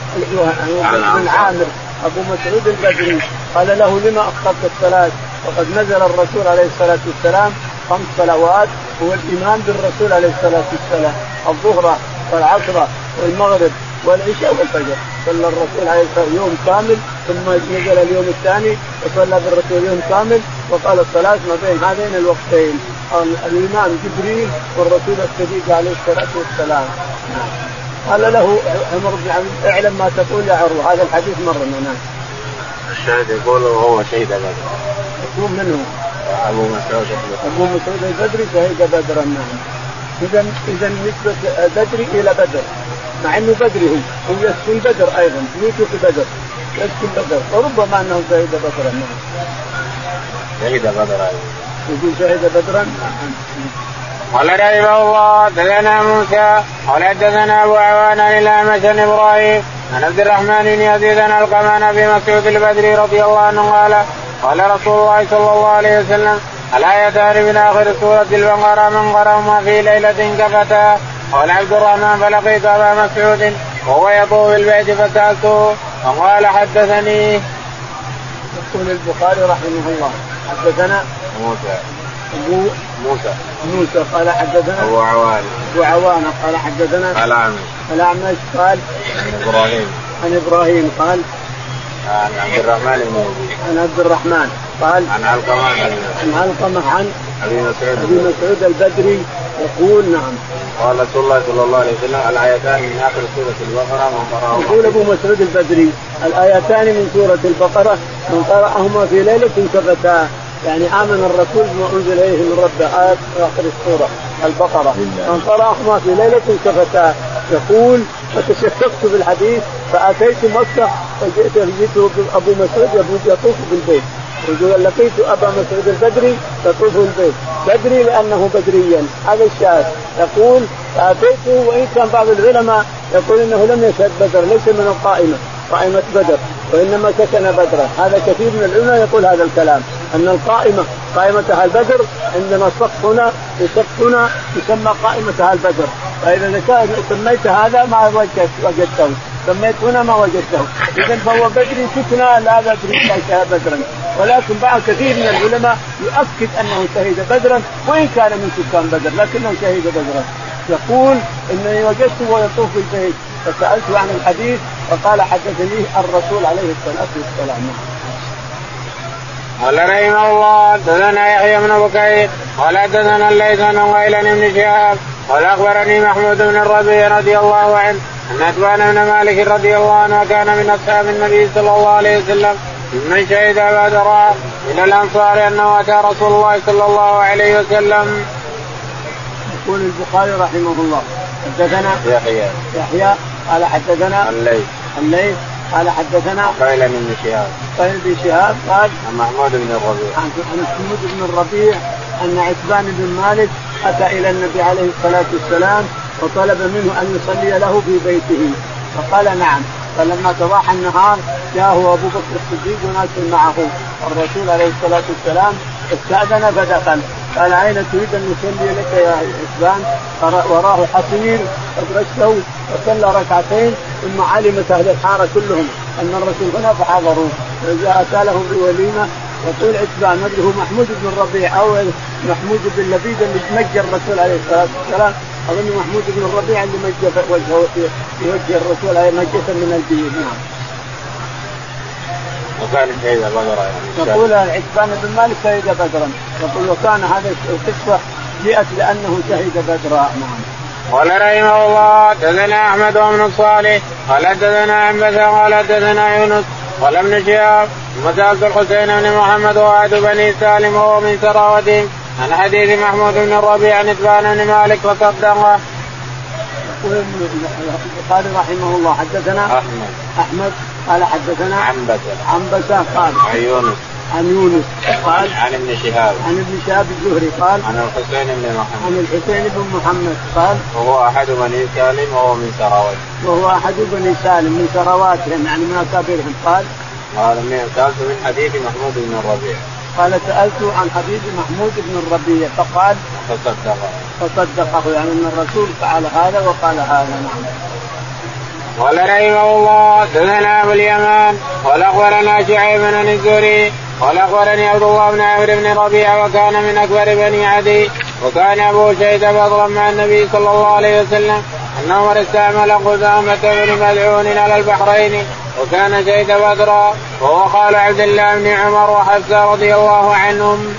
بن عامر. أبو مسعود البدري. قال له لما أخرت الصلاة؟ وقد نزل الرسول عليه الصلاة والسلام خمس صلوات هو الامام بالرسول عليه الصلاة والسلام. الظهر والعصر والمغرب والعشاء والفجر. صلى الرسول عليه الصلاة يوم كامل ثم نزل اليوم الثاني وصلى بالرسول يوم كامل وقال الصلاة ما بين هذين الوقتين. الامام جبريل والرسول الصديق عليه الصلاة والسلام. قال له عمر بن عبد اعلم ما تقول يا عروة. هذا الحديث مر نعم الشاهد يقول وهو شهيد بدر يكون منه. أبو مسعود أبو مسعود البدري شهيد بدرا نعم. اذا اذا نسبه بدري إلى بدر. مع إنه بدري هو هو يسكن بدر أيضا. بيوته في بدر. يسكن بدر. وربما انه شهد بدرا نعم. شهيد بدر أيضا. يقول شهد بدرا قال رحمه الله حدثنا موسى قال حدثنا أبو عوان الاعمش عن إبراهيم. عن عبد الرحمن بن يزيد عن القمان بن مسعود البدري رضي الله عنه قال قال رسول الله صلى الله عليه وسلم الايتان من آخر سورة البقرة من قراهما في ليلة كفتا قال عبد الرحمن فلقيت أبا مسعود وهو يطوف البيت فسألته فقال حدثني. يقول البخاري رحمه الله حدثنا موسى. أبو موسى. موسى قال حدثنا أبو عوان أبو عوانة قال حدثنا الأعمش. الأعمش قال إبراهيم. عن إبراهيم قال عن عبد الرحمن بن يزيد عن عبد الرحمن قال عن علقمة عن علقمة عن أبي مسعود. أبي مسعود البدري يقول نعم. قال رسول الله صلى الله عليه وسلم الآيتان من آخر سورة البقرة من قراهما يقول أبو مسعود البدري الآيتان من سورة البقرة من قرأهما في ليلة كفتاه يعني آمن الرسول بما أنزل إليه من ربه آيات آخر السورة البقرة. من قراهما في ليلة كفتاه يقول فتشككت بالحديث فأتيت مكة فجئت جئت أبو مسعود يطوف بالبيت. يقول لقيت أبا مسعود البدري يطوف البيت بدري لأنه بدريا. هذا الشاهد. يقول فاتيته وإن كان بعض العلماء يقول إنه لم يشهد بدر ليس من القائمة قائمة بدر وإنما سكن بدرا. هذا كثير من العلماء يقول هذا الكلام. أن القائمة قائمة أهل بدر عندما صف هنا يصف هنا يسمى قائمة أهل بدر. فإذا سميت هذا ما وجدت وجدته. سميت هنا ما وجدته. اذا فهو بدري سكنى لا بدري ليس بدرا. ولكن بعض كثير من العلماء يؤكد أنه شهد بدرا وإن كان من سكان بدر لكنه شهد بدرا. يقول إنني وجدته يطوف البيت فسالته عن الحديث فقال حدثني الرسول عليه الصلاة والسلام. قال رحمه الله حدثنا يحيى بن بكير قال حدثنا الليث بن غيلان بن شهاب قال أخبرني محمود بن الربيع رضي الله عنه أن عتبان بن مالك رضي الله عنه كان من أصحاب النبي صلى الله عليه وسلم ممن شهد بدرا إلى الأنصار أنه أتى رسول الله صلى الله عليه وسلم. يقول البخاري رحمه الله حدثنا يحيى يحيى قال حدثنا الليث الليث قال حدثنا قيل بن شهاب. قيل بن شهاب قال عن محمود بن الربيع. عن محمود بن الربيع أن عتبان بن مالك أتى إلى النبي عليه الصلاة والسلام وطلب منه أن يصلي له في بيته. فقال نعم. فلما تضاح النهار جاءه أبو بكر الصديق وناس معه. الرسول عليه الصلاة والسلام استأذن فدخل. قال أين تريد أن نصلي لك يا عثمان؟ وراه حصير. أدركته وصلى ركعتين. ثم علمت أهل الحارة كلهم أن الرسول هنا فحضروا وجاء اتى بوليمه يقول عتبان مدره محمود بن الربيع أو محمود بن لبيد اللي نجى الرسول عليه الصلاة والسلام. أظن محمود بن الربيع اللي مجى وجهه في وجه الرسول عليه مجة من الجيل نعم. وكان شهيد بدرا يعني. يقول عتبان بن مالك شهد بدرا. يقول وكان هذا القصة جاءت لأنه شهد بدرا. نعم. قال رحمه الله حدثنا أحمد بن الصالح قال حدثنا عنبسه قال حدثنا يونس قال ابن شهاب وسالت الحسين بن محمد وعد بني سالم وهو من سراوتهم عن حديث محمود بن الربيع عن إتبان بن مالك فصدقه. يقول البخاري رحمه الله حدثنا أحمد. أحمد قال حدثنا عنبسه عنبسه قال عن يونس. عن يونس قال عن ابن شهاب. عن ابن شهاب الزهري قال عن الحسين بن محمد. عن الحسين بن محمد قال وهو أحد بني سالم وهو من سراوات. وهو أحد بني سالم من سرواتهم يعني من أكابرهم. قال قال من سألت من حديث محمود بن الربيع. قال سالته عن حبيب محمود بن الربيع. فقال فصدقه. فصدقه يعني أن الرسول فعل هذا وقال هذا نعم. قال رحمه الله حدثنا ابو اليمان قال اخبرنا شعيب بن الزهري قال اخبرني عبد الله بن عمرو بن ربيعه وكان من اكبر بني عدي وكان ابوه شهد بدرا مع النبي صلى الله عليه وسلم ان عمر استعمل قدامه بن مدعون على البحرين وكان شهد بدرا وهو قال عبد الله بن عمر وحفصه رضي الله عنهم.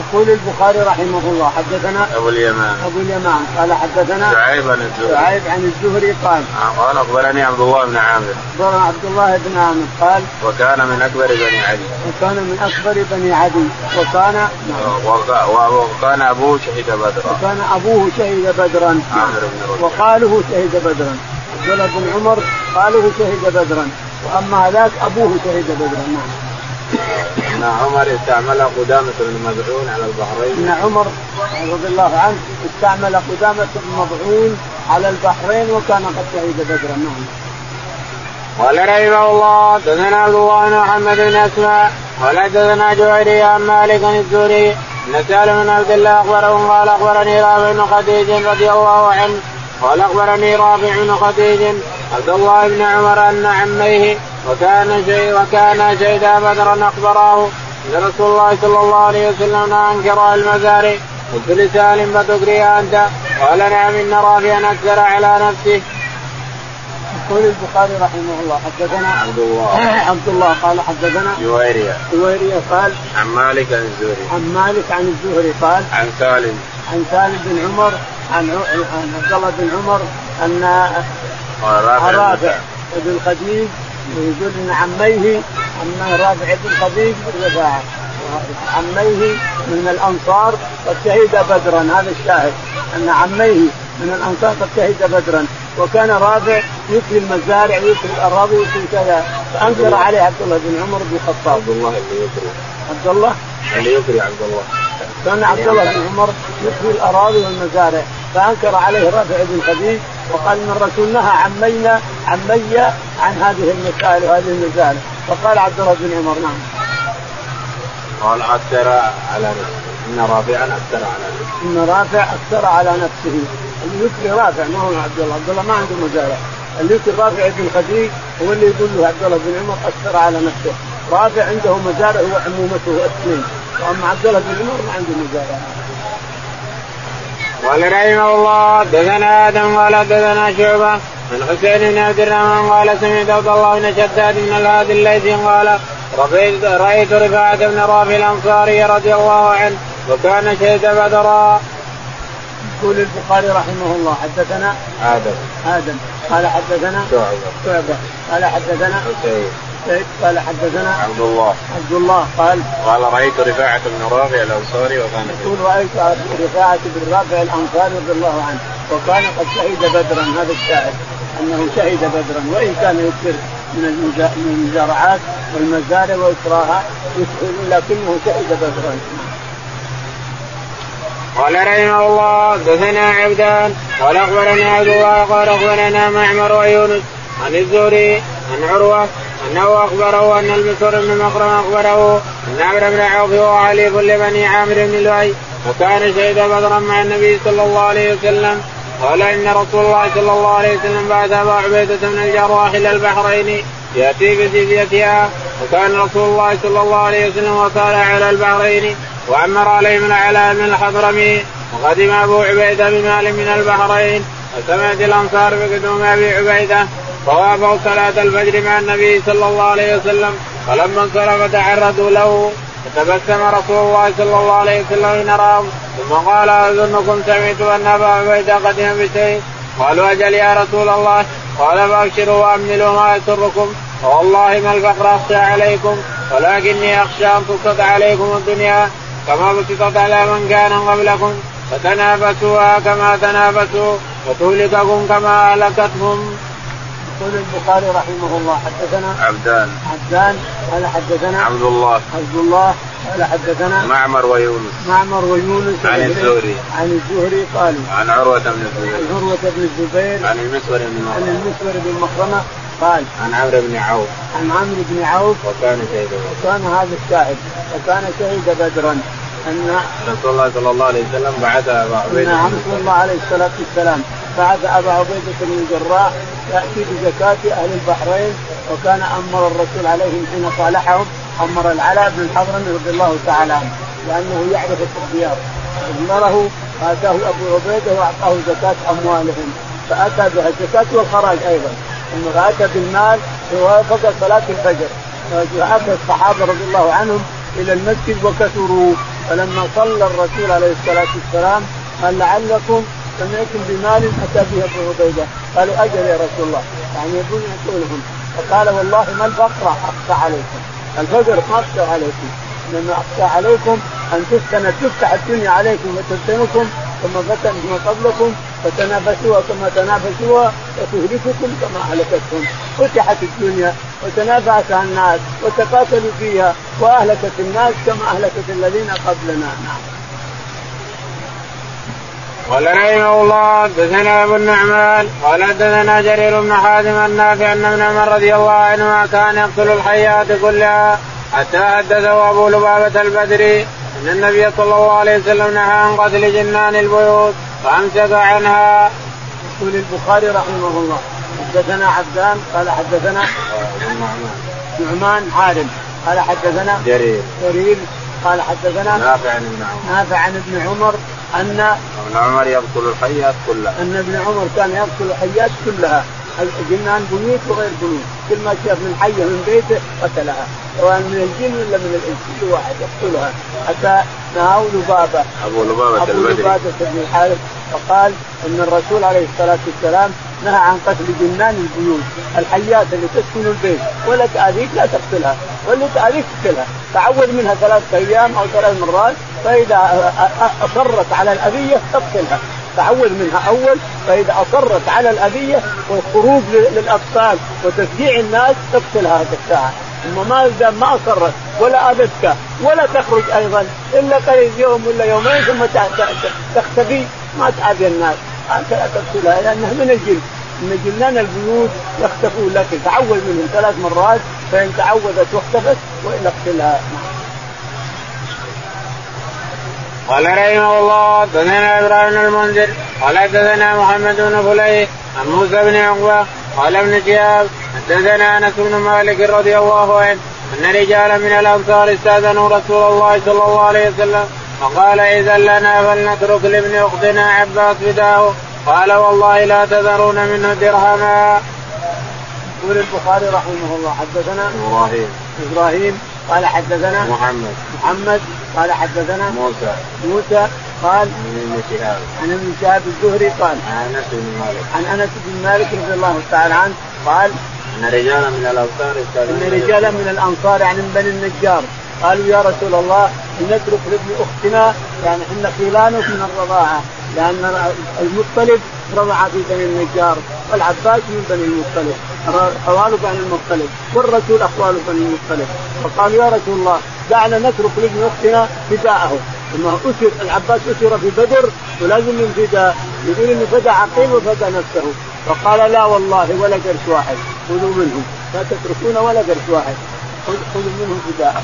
يقول البخاري رحمه الله حدثنا أبو اليمان. أبو اليمان. قال حدثنا شعيب بن الزهري. شعيب عن الزهري قال قال أخبرني عبد الله بن عامر. أخبرنا عبد الله بن عامر. قال وكان من أكبر بني عدي. وكان من أكبر بني عدي. وكان نعم. وكان أبوه شهد بدرا. وكان أبوه شهد بدرا. عامر بن وقاله شهد بدرا. عبد الله بن عمر قاله شهد بدرا. وأما هذاك أبوه شهد بدرا. نعم. إن عمر استعمل قدامة بن مدعون على البحرين إن عمر رضي الله عنه استعمل قدامة بن مضعون على البحرين وكان قد شهد بدرا نعم. قال رحمه الله حدثنا عبد الله بن محمد بن أسماء قال حدثنا جويري عن مالك بن الزهري إن سالم بن عبد الله أخبره قال أخبرني رافع بن خديج رضي الله عنه قال أخبرني رافع بن خديج عبد الله بن عمر أن عميه وكان شيء وكان شهدا بدرا أخبراه أن رسول الله صلى الله عليه وسلم نهى عن كراء المزارع. قلت لسالم فتكري أنت؟ قال نعم إن رافعا أكثر على نفسه. يقول البخاري رحمه الله حدثنا عبد الله. [LAUGHS] عبد الله قال حدثنا جويرية. جويرية قال عن مالك عن الزهري. عن مالك عن الزهري قال عن سالم. عن سالم بن عمر عن عبد الله بن عمر أن رافع بن خديج يقول إن عميه عم رافع بن خديج بالرفاعه عميه من الأنصار قد شهد بدرا هذا الشاهد. أن عميه من الأنصار قد شهد بدرا. وكان رافع يكفي المزارع ويكفي الأراضي ويكفي كذا. فأنكر عليه عبد الله بن عمر بن الخطاب. عبد الله بن يكري عبد الله؟ اللي يكري عبد الله. كان عبد الله بن عمر يكفي الأراضي والمزارع. فأنكر عليه رافع بن خديج وقال إن الرسول نهى عمينا عمي عن هذه المسائل وهذه المزارع فقال عبد الله بن عمر نعم. قال أكثر على نفسه. إن رافعا أكثر على نفسه. إن رافع أكثر على نفسه. اللي يكفي رافع ما هو عبد الله. عبد الله ما عنده مزارع اللي يكفي رافع بن خديج هو اللي يقول له عبد الله بن عمر أكثر على نفسه. رافع عنده مزارع هو عمومته اثنين وأما عبد الله بن عمر ما عنده مزارع قال رحمه الله دثنا آدم قال دثنا شعبة عن حسين بن عبد الرحمن قال سمعت عبد الله بن شداد من الهادي الليثي قال رايت رفاعة بن رافع الأنصاري رضي الله عنه وكان شهد بدرا. يقول البخاري رحمه الله حدثنا آدم. آدم. قال حدثنا شعبة. شعبة. قال حدثنا حسين. قال حدثنا عبد الله. عبد الله قال قال رأيت رفاعة بن رافع الأنصاري وكان يقول رأيت رفاعة بن رافع الأنصاري رضي الله عنه. وكان قد شهد بدرا هذا الشاهد أنه شهد بدرا وإن كان يكثر من المزا- من المزارعات والمزارع وإكراها لكنه شهد بدرا. قال رحمه الله دثنا عبدان قال أخبرنا عبد الله قال أخبرنا معمر ويونس عن الزهري عن عروة إنه أخبره أن المسور بن مخرم أخبره أن عمرو بن عوف هو حليف لبني عامر بن لؤي وكان شهد بدرا مع النبي صلى الله عليه وسلم. قال إن رسول الله صلى الله عليه وسلم بعث أبا عبيدة بن الجراح إلى البحرين يأتي بجزيتها وكان رسول الله صلى الله عليه وسلم وكان على البحرين وعمر عليهم العلاء من الحضرمي وقدم أبو عبيدة بمال من البحرين وسمعت الأنصار بقدوم أبي عبيدة فوافوا صلاة الفجر مع النبي صلى الله عليه وسلم فلما انصرف تعرضوا له فتبسم رسول الله صلى الله عليه وسلم حين راهم ثم قال أظنكم سمعت أن أبا عبيدة قدم بشيء قالوا أجل يا رسول الله قال فابشروا وامنلوا ما يسركم فوالله ما الفقر أخشى عليكم ولكني أخشى أن تبسط عليكم الدنيا كما بسطت على من كان قبلكم فتنافسوها كما تنافسوا وتهلككم كما أهلكتهم. يقول البخاري رحمه الله حدثنا عبدان. عبدان قال حدثنا عبد الله. عبد الله قال حدثنا معمر ويونس. معمر ويونس. عن الزهري. عن الزهري قالوا عن عروة بن الزبير. عن عروة بن الزبير. عن المسور بن عن المسور بن مخرمة قال عن عمرو بن عوف. عن عمرو بن عوف. وكان شهيدا وكان هذا الشاهد. وكان شهد بدرا. أن رسول الله صلى الله عليه وسلم بعث ابا أن عبيده رسول الله عليه الصلاة والسلام بعث أبا عبيدة بن الجراح يأتي بزكاة أهل البحرين وكان أمر الرسول عليهم حين صالحهم أمر العلاء بن الحضرمي رضي الله تعالى عنه لأنه يعرف التجار أمره آتاه أبو عبيدة وأعطاه زكاة أموالهم فأتى بها الزكاة والخراج أيضا. ثم اتى بالمال ووافق صلاة الفجر. فاتى الصحابة رضي الله عنهم إلى المسجد وكثروا. فلما صلى الرسول عليه الصلاة والسلام قال لعلكم سمعتم بمال أتى به أبو عبيدة. قالوا أجل يا رسول الله. يعني يقول يقولهم. فقال والله ما الفقر اخشى عليكم؟ الفقر ما اخشى عليكم. إنما اخشى عليكم أن تفتن تفتح الدنيا عليكم وتفتنكم كما فتن ما قبلكم فتنافسوها كما تنافسوها وتهلككم كما اهلكتهم فتحت الدنيا وتنافسها الناس وتقاتلوا فيها وأهلكت الناس كما أهلكت الذين قبلنا. نعم. قال رحمه الله حدثنا أبو النعمان قال حدثنا جرير بن حازم النافع أن ابن عمر رضي الله عنهما كان يقتل الحيات كلها حتى حدثه أبو لبابة البدري أن النبي صلى الله عليه وسلم نهى عن قتل جنان البيوت فأمسك عنها. يقول البخاري رحمه الله حدثنا عبدان قال حدثنا نعمان حارم قال حدثنا جرير جرير قال حدثنا نافع عن ابن عمر. نافع عن ابن عمر أن ابن عمر يقتل الحيات كلها. أن ابن عمر كان يقتل الحيات كلها. قلنا عن بيوت وغير بيوت كل ما شاف من حية من بيته قتلها. سواء من الجن ولا من الإنس كل واحد يقتلها. حتى نهوا لبابة. أبو لبابة أبو لبابة بن الحارث. فقال إن الرسول عليه الصلاة والسلام نهى عن قتل جنان البيوت الحيات اللي تسكن البيت. ولا تاذيك لا تقتلها. واللي تاذيك تقتلها تعود منها ثلاثة أيام أو ثلاث مرات فإذا أصرت على الأذية تقتلها تعود منها أول فإذا أصرت على الأذية والخروج للأطفال وتشجيع الناس تقتل هذه الساعة. اما ما ما أصرت ولا أذتك ولا تخرج أيضا إلا قليل يوم ولا يومين ثم تختفي ما تعافي الناس. هكذا تقتلها لأنها من الجن. ان جنان البيوت يختفون لكن تعود منهم ثلاث مرات فإن تعودت واختفت والا اقتلها. قال رحمه الله حدثنا إبراهيم المنذر قال حدثنا محمد بن فليح عن موسى بن عقبة قال ابن شهاب حدثنا أنس بن مالك رضي الله عنه أن رجالا من الأنصار استأذنوا رسول الله صلى الله عليه وسلم فقال اذا لنا فلنترك لابن أختنا عباس فداه قال والله لا تذرون منه درهما. يقول البخاري رحمه الله حدثنا إبراهيم. إبراهيم قال حدثنا محمد. محمد قال حدثنا موسى. موسى قال عن ابن شهاب. عن ابن شهاب الزهري قال عن أنس بن مالك. عن أنس بن مالك رضي الله تعالى عنه قال إن رجالا من الأنصار إن رجالا من الأنصار يعني من بني النجار. قالوا يا رسول الله نترك لابن أختنا يعني إحنا خلانك من الرضاعة. لأن المطلب رضع في بني النجار والعباس من بني المطلب حواله بني المطلب والرسول اخواله بني المطلب. فقالوا يا رسول الله دعنا نترك لابن أختنا فداءه. ثم اسر العباس أسر في بدر ولازم من فداء يقول انه فدى عقيل وفدى نفسه. فقال لا والله ولا قرش واحد خذوا منهم. لا تتركون ولا قرش واحد خذوا منهم فداءه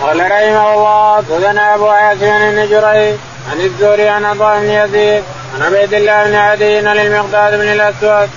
قال رحمه الله حدثنا أبو عاصم بن جريج عن الزهري عن عطاء بن يزيد عن عبيد الله بن عدي عن المقداد بن الأسود.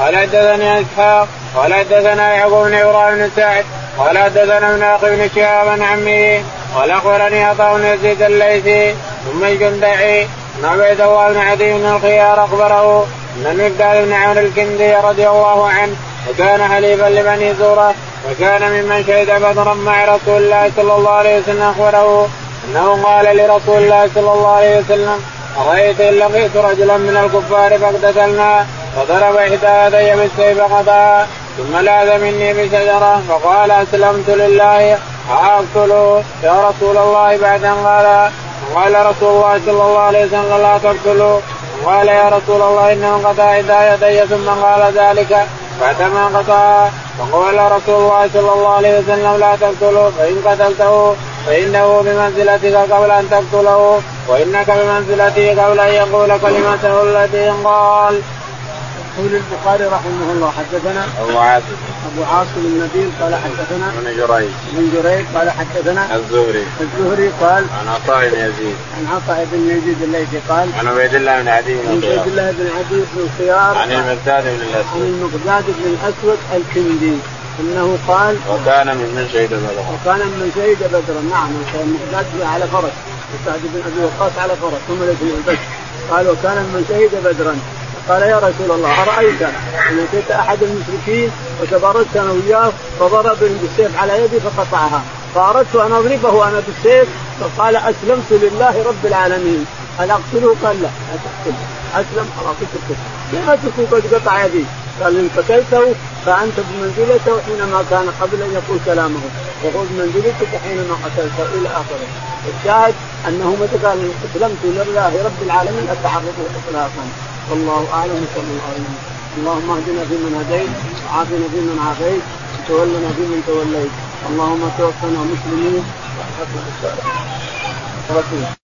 قال حدثني إسحاق قال حدثنا يعقوب بن إبراهيم بن سعد قال حدثنا ابن أخي بن شهاب عن عمه قال أخبرني عطاء بن يزيد الليثي ثم الجندعي ان عبيد الله بن عدي بن الخيار أخبره أن المقداد بن عمرو الكندي رضي الله عنه وكان حليفا لبني زورة وكان ممن شهد بدرا مع رسول الله صلى الله عليه وسلم أخبره إنه قال لرسول الله صلى الله عليه وسلم أرأيت إن لقيت رجلا من الكفار فاقتتلنا فضرب إحدى يدي بالسيف قضاها ثم لاذ مني بشجرة فقال أسلمت لله اقتله يا رسول الله. بعد أن قال قال رسول الله صلى الله عليه وسلم لا تقتلوا. قال يا رسول الله إنه قطع إحدى يدي ثم قال ذلك بعدما قطعها فقال رسول الله صلى الله عليه وسلم لا تقتله فإن قتلته فإنه بمنزلتك قبل أن تقتله وإنك بمنزلته قبل أن يقول كلمته التي قال. يقول البخاري رحمه الله حدثنا أبو عاصم. أبو عاصم النبيل قال حدثنا ابن جريج. بن جريج قال حدثنا الزهري. الزهري قال عن عطاء بن يزيد. عن عطاء بن يزيد الليثي قال عن عبيد الله بن عدي بن عن عبيد الله بن عدي بن الخيار عن المقداد بن عن الاسود المقداد بن الأسود الكندي. إنه قال وكان ممن شهد بدرا وكان من شهد بدرا نعم المقداد على فرس. سعد بن أبي وقاص على فرس ثم الاثنين بس قال وكان من شهد بدرا قال يا رسول الله أرأيت إن أتيت أحد المشركين وتبارزت أنا وياه فضرب بالسيف على يدي فقطعها. فأردت أن أضربه أنا بالسيف فقال أسلمت لله رب العالمين. هل أقتله؟ قال لا لا تقتله. أسلم خلاص اتركه. لما تكون قد قطع يدي قال إن قتلته فأنت بمنزلته حينما كان قبل أن يقول كلامه. وخذ منزلتك حينما قتلته إلى آخره. الشاهد أنه متى قال أسلمت لله رب العالمين اتعرضه اطلاقا والله أعلم صلى الله عليه وسلم. اللهم اهدنا فيمن هديت وعافنا فيمن عافيت وتولنا فيمن توليت. اللهم توفنا مسلمين.